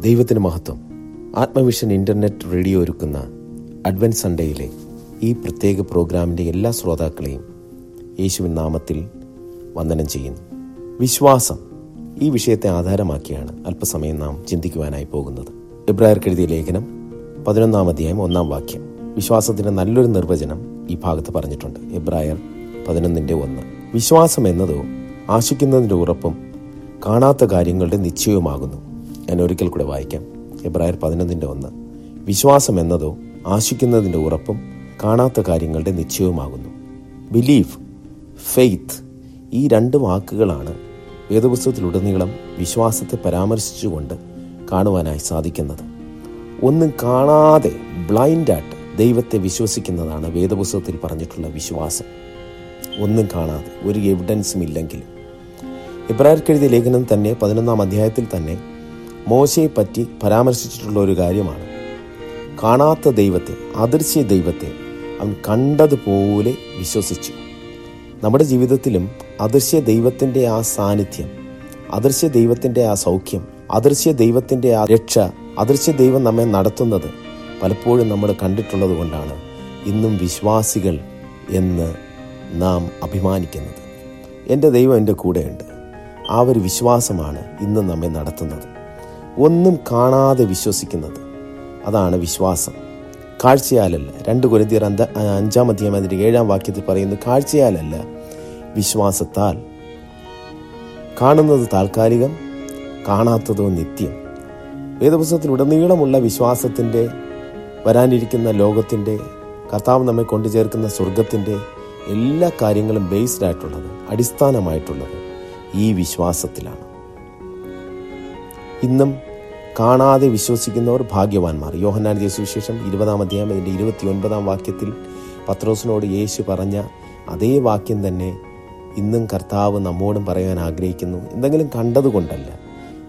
ദൈവത്തിന് മഹത്വം. ആത്മവിഷൻ internet radio ഒരുക്കുന്ന അഡ്വൻസ് സൺഡേയിലെ ഈ പ്രത്യേക പ്രോഗ്രാമിന്റെ എല്ലാ ശ്രോതാക്കളെയും യേശുവിൻ നാമത്തിൽ വന്ദനം ചെയ്യുന്നു. വിശ്വാസം ഈ വിഷയത്തെ ആധാരമാക്കിയാണ് അല്പസമയം നാം ചിന്തിക്കുവാനായി പോകുന്നത്. എബ്രായർ കെഴുതിയ ലേഖനം പതിനൊന്നാം അധ്യായം ഒന്നാം വാക്യം. വിശ്വാസത്തിന്റെ നല്ലൊരു നിർവചനം ഈ ഭാഗത്ത് പറഞ്ഞിട്ടുണ്ട്. എബ്രായർ പതിനൊന്നിന്റെ ഒന്ന്. വിശ്വാസം എന്നതോ ആശിക്കുന്നതിന്റെ ഉറപ്പും കാണാത്ത കാര്യങ്ങളുടെ നിശ്ചയവുമാകുന്നു. ഞാൻ ഒരിക്കൽ കൂടെ വായിക്കാം. എബ്രായർ പതിനൊന്നിന്റെ ഒന്ന്. വിശ്വാസം എന്നതോ ആശിക്കുന്നതിന്റെ ഉറപ്പും കാണാത്ത കാര്യങ്ങളുടെ നിശ്ചയവുമാകുന്നു. ബിലീഫ് ഫെയ്ത്ത് ഈ രണ്ട് വാക്കുകളാണ് വേദപുസ്തകത്തിലുടനീളം വിശ്വാസത്തെ പരാമർശിച്ചുകൊണ്ട് കാണുവാനായി സാധിക്കുന്നത്. ഒന്നും കാണാതെ ബ്ലൈൻഡായിട്ട് ദൈവത്തെ വിശ്വസിക്കുന്നതാണ് വേദപുസ്തകത്തിൽ പറഞ്ഞിട്ടുള്ള വിശ്വാസം. ഒന്നും കാണാതെ ഒരു എവിഡൻസും ഇല്ലെങ്കിലും ഇബ്രാഹിർക്കെഴുതിയ ലേഖനം തന്നെ പതിനൊന്നാം അധ്യായത്തിൽ തന്നെ മോശയെ പറ്റി പരാമർശിച്ചിട്ടുള്ള ഒരു കാര്യമാണ്. കാണാത്ത ദൈവത്തെ അദൃശ്യ ദൈവത്തെ അവൻ കണ്ടതുപോലെ വിശ്വസിച്ചു. നമ്മുടെ ജീവിതത്തിലും അദൃശ്യ ദൈവത്തിന്റെ ആ സാന്നിധ്യം അദൃശ്യ ദൈവത്തിന്റെ ആ സൗഖ്യം അദൃശ്യ ദൈവത്തിന്റെ ആ രക്ഷ അദൃശ്യ ദൈവം നമ്മെ നടത്തുന്നത് പലപ്പോഴും നമ്മൾ കണ്ടിട്ടുള്ളത് കൊണ്ടാണ് ഇന്നും വിശ്വാസികൾ എന്ന് നാം അഭിമാനിക്കുന്നത്. എന്റെ ദൈവം എന്റെ കൂടെയുണ്ട്. ആ ഒരു വിശ്വാസമാണ് ഇന്ന് നമ്മെ നടത്തുന്നത്. ഒന്നും കാണാതെ വിശ്വസിക്കുന്നത്. അതാണ് വിശ്വാസം. കാഴ്ചയാലല്ല. രണ്ട് കുരുതിയർ അന്ത അഞ്ചാം അധ്യായം അതിന്റെ ഏഴാം വാക്യത്തിൽ പറയുന്നു കാഴ്ചയാലല്ല വിശ്വാസത്താൽ. കാണുന്നത് താൽക്കാലികം കാണാത്തതോ നിത്യം. വേദപുസ്തകത്തിലുടനീളമുള്ള വിശ്വാസത്തിന്റെ വരാനിരിക്കുന്ന ലോകത്തിന്റെ കർത്താവ് നമ്മെ കൊണ്ടുചേർക്കുന്ന സ്വർഗത്തിന്റെ എല്ലാ കാര്യങ്ങളും ബേസ്ഡ് ആയിട്ടുള്ളത് അടിസ്ഥാനമായിട്ടുള്ളത് ഈ വിശ്വാസത്തിലാണ്. ഇന്നും കാണാതെ വിശ്വസിക്കുന്നവർ ഭാഗ്യവാന്മാർ. യോഹന്നാൻ സുവിശേഷം ഇരുപതാം അധ്യായം അതിന്റെ ഇരുപത്തി ഒൻപതാം വാക്യത്തിൽ പത്രോസിനോട് യേശു പറഞ്ഞ അതേ വാക്യം തന്നെ ഇന്നും കർത്താവ് നമ്മോടും പറയാൻ ആഗ്രഹിക്കുന്നു. എന്തെങ്കിലും കണ്ടതുകൊണ്ടല്ല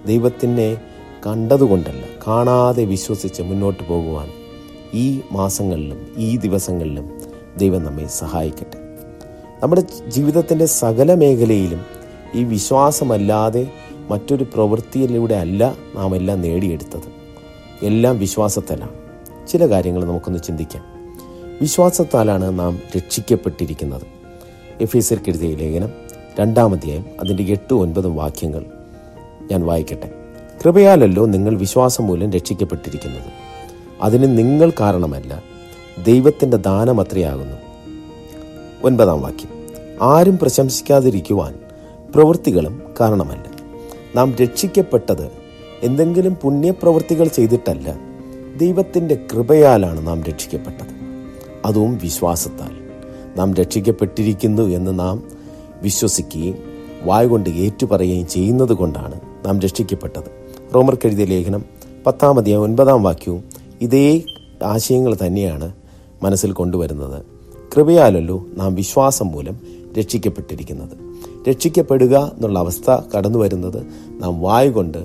ദൈവത്തിനെ കണ്ടതുകൊണ്ടല്ല കാണാതെ വിശ്വസിച്ച് മുന്നോട്ട് പോകുവാൻ ഈ മാസങ്ങളിലും ഈ ദിവസങ്ങളിലും ദൈവം നമ്മെ സഹായിക്കട്ടെ. നമ്മുടെ ജീവിതത്തിന്റെ സകല മേഖലയിലും ഈ വിശ്വാസമല്ലാതെ മറ്റൊരു പ്രവൃത്തിയിലൂടെ അല്ല നാം എല്ലാം നേടിയെടുത്തത്. എല്ലാം വിശ്വാസത്താലാണ്. ചില കാര്യങ്ങൾ നമുക്കൊന്ന് ചിന്തിക്കാം. വിശ്വാസത്താലാണ് നാം രക്ഷിക്കപ്പെട്ടിരിക്കുന്നത്. എഫ് എസ് എഴുതിയ ലേഖനം രണ്ടാമധ്യായം അതിന്റെ എട്ട് ഒൻപതും വാക്യങ്ങൾ ഞാൻ വായിക്കട്ടെ. കൃപയാലല്ലോ നിങ്ങൾ വിശ്വാസം മൂലം രക്ഷിക്കപ്പെട്ടിരിക്കുന്നത്. അതിന് നിങ്ങൾ കാരണമല്ല ദൈവത്തിന്റെ ദാനം അത്രയാകുന്നു. ഒൻപതാം വാക്യം. ആരും പ്രശംസിക്കാതിരിക്കുവാൻ പ്രവൃത്തികളും കാരണമല്ല. നാം രക്ഷിക്കപ്പെട്ടത് എന്തെങ്കിലും പുണ്യപ്രവൃത്തികൾ ചെയ്തിട്ടല്ല ദൈവത്തിന്റെ കൃപയാലാണ് നാം രക്ഷിക്കപ്പെട്ടത്. അതും വിശ്വാസത്താൽ. നാം രക്ഷിക്കപ്പെട്ടിരിക്കുന്നു എന്ന് നാം വിശ്വസിക്കുകയും വായുകൊണ്ട് ഏറ്റുപറയുകയും ചെയ്യുന്നത് കൊണ്ടാണ് നാം രക്ഷിക്കപ്പെട്ടത്. റോമർ റോമർക്കെഴുതിയ ലേഖനം പത്താമതിയ ഒൻപതാം വാക്യവും ഇതേ ആശയങ്ങൾ തന്നെയാണ് മനസ്സിൽ കൊണ്ടുവരുന്നത്. കൃപയാലല്ലോ നാം വിശ്വാസം മൂലം രക്ഷിക്കപ്പെട്ടിരിക്കുന്നത്. രക്ഷിക്കപ്പെടുക എന്നുള്ള അവസ്ഥ കടന്നു വരുന്നത് നാം വായുകൊണ്ട്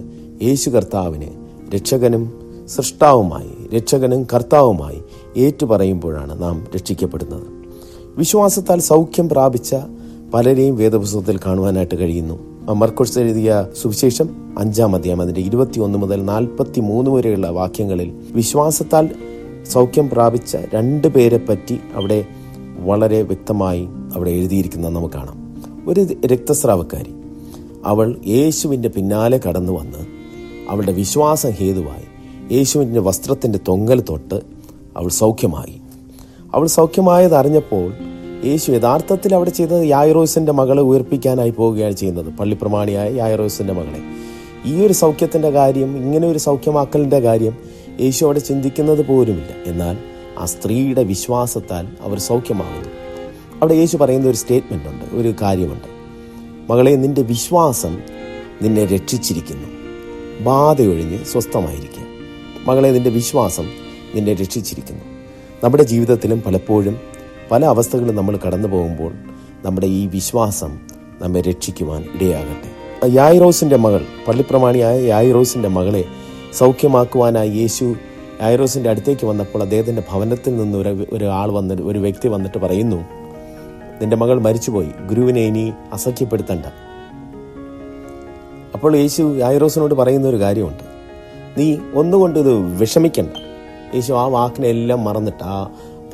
യേശു കർത്താവിനെ രക്ഷകനും സൃഷ്ടാവുമായി രക്ഷകനും കർത്താവുമായി ഏറ്റുപറയുമ്പോഴാണ് നാം രക്ഷിക്കപ്പെടുന്നത്. വിശ്വാസത്താൽ സൗഖ്യം പ്രാപിച്ച പലരെയും വേദപുസ്തകത്തിൽ കാണുവാനായിട്ട് കഴിയുന്നു. മർക്കോസ് എഴുതിയ സുവിശേഷം അഞ്ചാം അധ്യായം അതിന്റെ ഇരുപത്തിയൊന്ന് മുതൽ നാൽപ്പത്തി മൂന്ന് വരെയുള്ള വാക്യങ്ങളിൽ വിശ്വാസത്താൽ സൗഖ്യം പ്രാപിച്ച രണ്ട് പേരെ പറ്റി അവിടെ വളരെ വ്യക്തമായി അവിടെ എഴുതിയിരിക്കുന്നത് നമുക്ക് കാണാം. ഒരു രക്തസ്രാവക്കാരി. അവൾ യേശുവിന്റെ പിന്നാലെ കടന്നു വന്ന് അവളുടെ വിശ്വാസം ഹേതുവായി യേശുവിന്റെ വസ്ത്രത്തിന്റെ തൊങ്ങൽ തൊട്ട് അവൾ സൗഖ്യമായി. അവൾ സൗഖ്യമായത് അറിഞ്ഞപ്പോൾ യേശു യഥാർത്ഥത്തിൽ അവിടെ ചെയ്തത് യായറോസിന്റെ മകളെ ഉയർപ്പിക്കാനായി പോവുകയാണ് ചെയ്യുന്നത്. പള്ളിപ്രമാണിയായ യായറോസിന്റെ മകളെ. ഈ ഒരു സൗഖ്യത്തിന്റെ കാര്യം ഇങ്ങനെ ഒരു സൗഖ്യമാക്കലിന്റെ കാര്യം യേശു അവിടെ ചിന്തിക്കുന്നത് പോലുമില്ല. എന്നാൽ ആ സ്ത്രീയുടെ വിശ്വാസത്താൽ അവർ സൗഖ്യമാകുന്നു. അവിടെ യേശു പറയുന്ന ഒരു സ്റ്റേറ്റ്മെന്റ് ഉണ്ട് ഒരു കാര്യമുണ്ട്. മകളെ നിന്റെ വിശ്വാസം നിന്നെ രക്ഷിച്ചിരിക്കുന്നു. ബാധയൊഴിഞ്ഞ് സ്വസ്ഥമായിരിക്കുക. മകളെ നിന്റെ വിശ്വാസം നിന്നെ രക്ഷിച്ചിരിക്കുന്നു. നമ്മുടെ ജീവിതത്തിലും പലപ്പോഴും പല അവസ്ഥകളും നമ്മൾ കടന്നു പോകുമ്പോൾ നമ്മുടെ ഈ വിശ്വാസം നമ്മെ രക്ഷിക്കുവാൻ ഇടയാകട്ടെ. യായിറോസിന്റെ മകൾ പള്ളിപ്രമാണിയായ യായിറോസിന്റെ മകളെ സൗഖ്യമാക്കുവാനായി യേശു യായിറോസിന്റെ അടുത്തേക്ക് വന്നപ്പോൾ അദ്ദേഹത്തിന്റെ ഭവനത്തിൽ നിന്ന് ഒരു ഒരാൾ വന്നിട്ട് ഒരു വ്യക്തി വന്നിട്ട് പറയുന്നു നിന്റെ മകൾ മരിച്ചുപോയി. ഗുരുവിനെ ഇനി അസഖ്യപ്പെടുത്തണ്ട അപ്പോൾ യേശു യായിറോസിനോട് പറയുന്ന ഒരു കാര്യമുണ്ട്. നീ ഒന്നുകൊണ്ട് ഇത് വിഷമിക്കണ്ട. യേശു ആ വാക്കിനെ എല്ലാം മറന്നിട്ട് ആ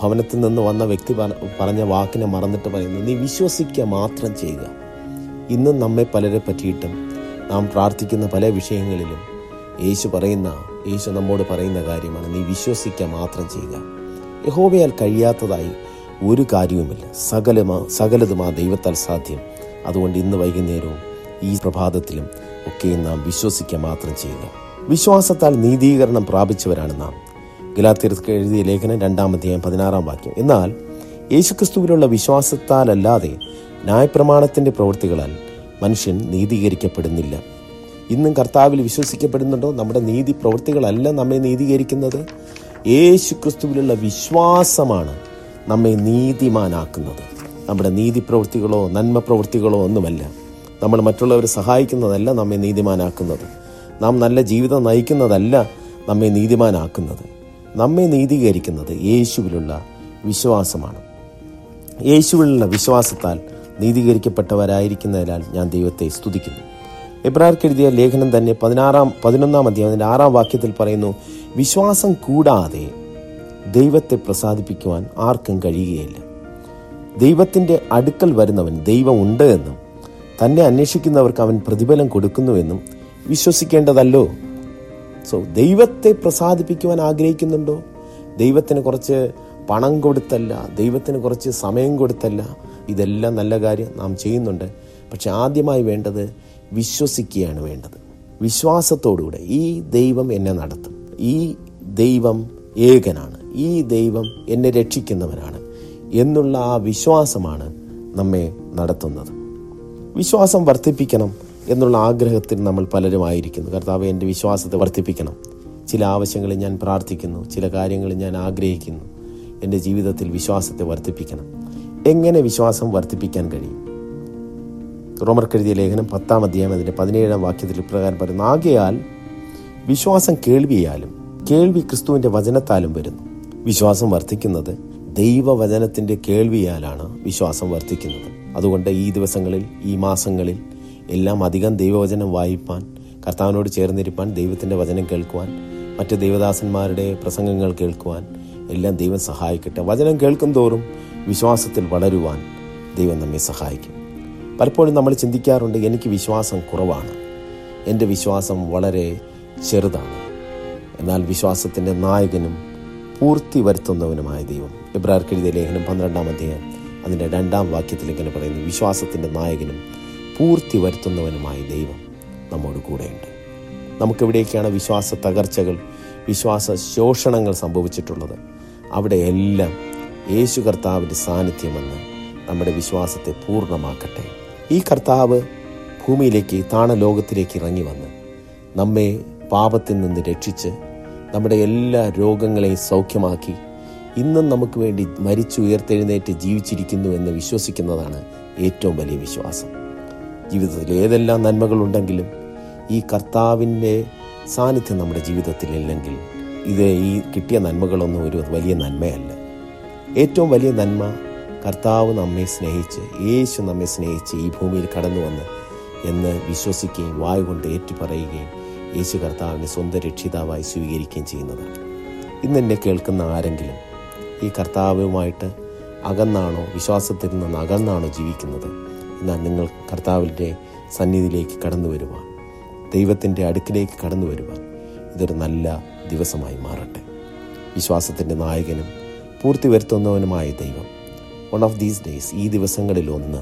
ഭവനത്തിൽ നിന്ന് വന്ന വ്യക്തി പറഞ്ഞ വാക്കിനെ മറന്നിട്ട് പറയുന്നു നീ വിശ്വസിക്കുക മാത്രം ചെയ്യുക. ഇന്നും നമ്മെ പലരെ പറ്റിയിട്ടും നാം പ്രാർത്ഥിക്കുന്ന പല വിഷയങ്ങളിലും യേശു പറയുന്ന യേശു നമ്മോട് പറയുന്ന കാര്യമാണ് നീ വിശ്വസിക്കുക മാത്രം ചെയ്യുക. യഹോവയാൽ കഴിയാത്തതായി ഒരു കാര്യവുമില്ല. സകലമാ സകലതും ആ ദൈവത്താൽ സാധ്യം. അതുകൊണ്ട് ഇന്ന് വൈകുന്നേരവും ഈ പ്രഭാതത്തിലും ഒക്കെ നാം വിശ്വസിക്കുക മാത്രം ചെയ്യുക. വിശ്വാസത്താൽ നീതീകരണം പ്രാപിച്ചവരാണ് നാം. ഗലാത്തിർക്ക് എഴുതിയ ലേഖനം രണ്ടാമധ്യായം പതിനാറാം വാക്യം. എന്നാൽ യേശുക്രിസ്തുവിലുള്ള വിശ്വാസത്താലല്ലാതെ ന്യായപ്രമാണത്തിന്റെ പ്രവൃത്തികളാൽ മനുഷ്യൻ നീതീകരിക്കപ്പെടുന്നില്ല. ഇന്നും കർത്താവിൽ വിശ്വസിക്കപ്പെടുന്നുണ്ടോ? നമ്മുടെ നീതി പ്രവൃത്തികളല്ല നമ്മെ നീതീകരിക്കുന്നത്. യേശുക്രിസ്തുവിലുള്ള വിശ്വാസമാണ് നമ്മെ നീതിമാനാക്കുന്നത്. നമ്മുടെ നീതി പ്രവൃത്തികളോ നന്മ പ്രവൃത്തികളോ ഒന്നുമല്ല. നമ്മൾ മറ്റുള്ളവരെ സഹായിക്കുന്നതല്ല നമ്മെ നീതിമാനാക്കുന്നത്. നാം നല്ല ജീവിതം നയിക്കുന്നതല്ല നമ്മെ നീതിമാനാക്കുന്നത്. നമ്മെ നീതീകരിക്കുന്നത് യേശുവിലുള്ള വിശ്വാസമാണ്. യേശുവിലുള്ള വിശ്വാസത്താൽ നീതീകരിക്കപ്പെട്ടവരായിരിക്കുന്നതിനാൽ ഞാൻ ദൈവത്തെ സ്തുതിക്കുന്നു. എബ്രാർക്ക് എഴുതിയ ലേഖനം തന്നെ പതിനാറാം പതിനൊന്നാം അധ്യായം അതിന്റെ ആറാം വാക്യത്തിൽ പറയുന്നു വിശ്വാസം കൂടാതെ ദൈവത്തെ പ്രസാദിപ്പിക്കുവാൻ ആർക്കും കഴിയുകയില്ല. ദൈവത്തിന്റെ അടുക്കൽ വരുന്നവൻ ദൈവം ഉണ്ട് എന്നും തന്നെ അന്വേഷിക്കുന്നവർക്ക് അവൻ പ്രതിഫലം കൊടുക്കുന്നുവെന്നും വിശ്വസിക്കേണ്ടതല്ലോ. സോ ദൈവത്തെ പ്രസാദിപ്പിക്കുവാൻ ആഗ്രഹിക്കുന്നുണ്ടോ? ദൈവത്തിന് കുറച്ച് പണം കൊടുത്തല്ല ദൈവത്തിന് കുറച്ച് സമയം കൊടുത്തല്ല ഇതെല്ലാം നല്ല കാര്യം നാം ചെയ്യുന്നുണ്ട്. പക്ഷെ ആദ്യമായി വേണ്ടത് വിശ്വസിക്കുകയാണ് വേണ്ടത്. വിശ്വാസത്തോടുകൂടെ ഈ ദൈവം എന്നെ നടത്തും. ഈ ദൈവം ഏകനാണ്. ഈ ദൈവം എന്നെ രക്ഷിക്കുന്നവനാണ് എന്നുള്ള ആ വിശ്വാസമാണ് നമ്മെ നടത്തുന്നത്. വിശ്വാസം വർദ്ധിപ്പിക്കണം എന്നുള്ള ആഗ്രഹത്തിൽ നമ്മൾ പലരും ആയിരിക്കുന്നു കർത്താവ് എന്റെ വിശ്വാസത്തെ വർദ്ധിപ്പിക്കണം. ചില ആവശ്യങ്ങളിൽ ഞാൻ പ്രാർത്ഥിക്കുന്നു ചില കാര്യങ്ങളിൽ ഞാൻ ആഗ്രഹിക്കുന്നു. എന്റെ ജീവിതത്തിൽ വിശ്വാസത്തെ വർദ്ധിപ്പിക്കണം. എങ്ങനെ വിശ്വാസം വർദ്ധിപ്പിക്കാൻ കഴിയും? റോമർക്കെഴുതിയ ലേഖനം പത്താം അധ്യായം അതിന്റെ പതിനേഴാം വാക്യത്തിൽ ഇപ്രകാരം പറയുന്നു ആകയാൽ വിശ്വാസം കേൾവിയാലും കേൾവി ക്രിസ്തുവിന്റെ വചനത്താലും വരുന്നു. വിശ്വാസം വർദ്ധിക്കുന്നത് ദൈവവചനത്തിന്റെ കേൾവിയാലാണ് വിശ്വാസം വർദ്ധിക്കുന്നത്. അതുകൊണ്ട് ഈ ദിവസങ്ങളിൽ ഈ മാസങ്ങളിൽ എല്ലാം അധികം ദൈവവചനം വായിപ്പാൻ കർത്താവിനോട് ചേർന്നിരിപ്പാൻ ദൈവത്തിന്റെ വചനം കേൾക്കുവാൻ മറ്റ് ദൈവദാസന്മാരുടെ പ്രസംഗങ്ങൾ കേൾക്കുവാൻ എല്ലാം ദൈവം സഹായിക്കട്ടെ. വചനം കേൾക്കും തോറും വിശ്വാസത്തിൽ വളരുവാൻ ദൈവം നമ്മെ സഹായിക്കും. പലപ്പോഴും നമ്മൾ ചിന്തിക്കാറുണ്ട് എനിക്ക് വിശ്വാസം കുറവാണ്. എന്റെ വിശ്വാസം വളരെ ചെറുതാണ്. എന്നാൽ വിശ്വാസത്തിന്റെ നായകനും പൂർത്തി വരുത്തുന്നവനുമായ ദൈവം. ഇബ്രാർക്കെഴുതിയ ലേഖനം പന്ത്രണ്ടാം അധ്യായം. അതിന്റെ രണ്ടാം വാക്യത്തിൽ ഇങ്ങനെ പറയുന്നു വിശ്വാസത്തിന്റെ നായകനും പൂർത്തി വരുത്തുന്നവനുമായ ദൈവം നമ്മോട് കൂടെയുണ്ട്. നമുക്കെവിടേക്കാണ് വിശ്വാസ തകർച്ചകൾ വിശ്വാസ ശോഷണങ്ങൾ സംഭവിച്ചിട്ടുള്ളത്? അവിടെയെല്ലാം യേശു കർത്താവിന്റെ സാന്നിധ്യം വന്ന് നമ്മുടെ വിശ്വാസത്തെ പൂർണമാക്കട്ടെ. ഈ കർത്താവ് ഭൂമിയിലേക്ക് താണ ലോകത്തിലേക്ക് ഇറങ്ങി വന്ന് നമ്മെ പാപത്തിൽ നിന്ന് രക്ഷിച്ച് നമ്മുടെ എല്ലാ രോഗങ്ങളെയും സൗഖ്യമാക്കി ഇന്നും നമുക്ക് വേണ്ടി മരിച്ചു ഉയർത്തെഴുന്നേറ്റ് ജീവിച്ചിരിക്കുന്നു എന്ന് വിശ്വസിക്കുന്നതാണ് ഏറ്റവും വലിയ വിശ്വാസം. ജീവിതത്തിൽ ഏതെല്ലാം നന്മകളുണ്ടെങ്കിലും ഈ കർത്താവിന്റെ സാന്നിധ്യം നമ്മുടെ ജീവിതത്തിൽ ഇല്ലെങ്കിൽ ഇത് ഈ കിട്ടിയ നന്മകളൊന്നും ഒരു വലിയ നന്മയല്ല. ഏറ്റവും വലിയ നന്മ കർത്താവ് നമ്മെ സ്നേഹിച്ച് യേശു നമ്മെ സ്നേഹിച്ച് ഈ ഭൂമിയിൽ കടന്നു വന്ന് എന്ന് വിശ്വസിക്കുകയും വായുകൊണ്ട് ഏറ്റുപറയുകയും യേശു കർത്താവിനെ സ്വന്തം രക്ഷിതാവായി സ്വീകരിക്കുകയും ചെയ്യുന്നത്. ഇന്ന് എന്നെ കേൾക്കുന്ന ആരെങ്കിലും ഈ കർത്താവുമായിട്ട് അകന്നാണോ വിശ്വാസത്തിൽ നിന്ന് അകന്നാണോ ജീവിക്കുന്നത്? എന്നാൽ നിങ്ങൾ കർത്താവിന്റെ സന്നിധിയിലേക്ക് കടന്നു വരുവാൻ ദൈവത്തിന്റെ അടുക്കിലേക്ക് കടന്നു വരുവാൻ ഇതൊരു നല്ല ദിവസമായി മാറട്ടെ. വിശ്വാസത്തിന്റെ നായകനും പൂർത്തി വരുത്തുന്നവനുമായ ദൈവം വൺ ഓഫ് ദീസ് ഡേയ്സ് ഈ ദിവസങ്ങളിൽ ഒന്ന്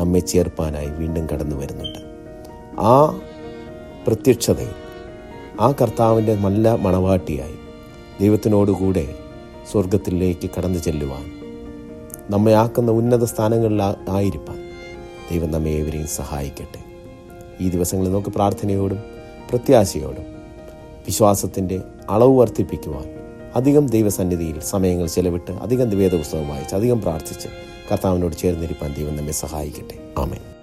നമ്മെ ചേർപ്പാനായി വീണ്ടും കടന്നു വരുന്നുണ്ട്. ആ പ്രത്യക്ഷതയിൽ. ആ കർത്താവിന്റെ നല്ല മണവാട്ടിയായി ദൈവത്തിനോടുകൂടെ സ്വർഗത്തിലേക്ക് കടന്നു ചെല്ലുവാൻ നമ്മെ ആക്കുന്ന ഉന്നത സ്ഥാനങ്ങളിൽ ആയിരിക്കാൻ ദൈവം നമ്മെ ഏവരെയും സഹായിക്കട്ടെ. ഈ ദിവസങ്ങളിൽ നമുക്ക് പ്രാർത്ഥനയോടും പ്രത്യാശയോടും വിശ്വാസത്തിന്റെ അളവ് വർദ്ധിപ്പിക്കുവാൻ അധികം ദൈവസന്നിധിയിൽ സമയങ്ങൾ ചെലവിട്ട് അധികം വേദപുസ്തകം വായിച്ച് അധികം പ്രാർത്ഥിച്ച് കർത്താവിനോട് ചേർന്നിരിക്കാൻ ദൈവം നമ്മെ സഹായിക്കട്ടെ. ആമേൻ.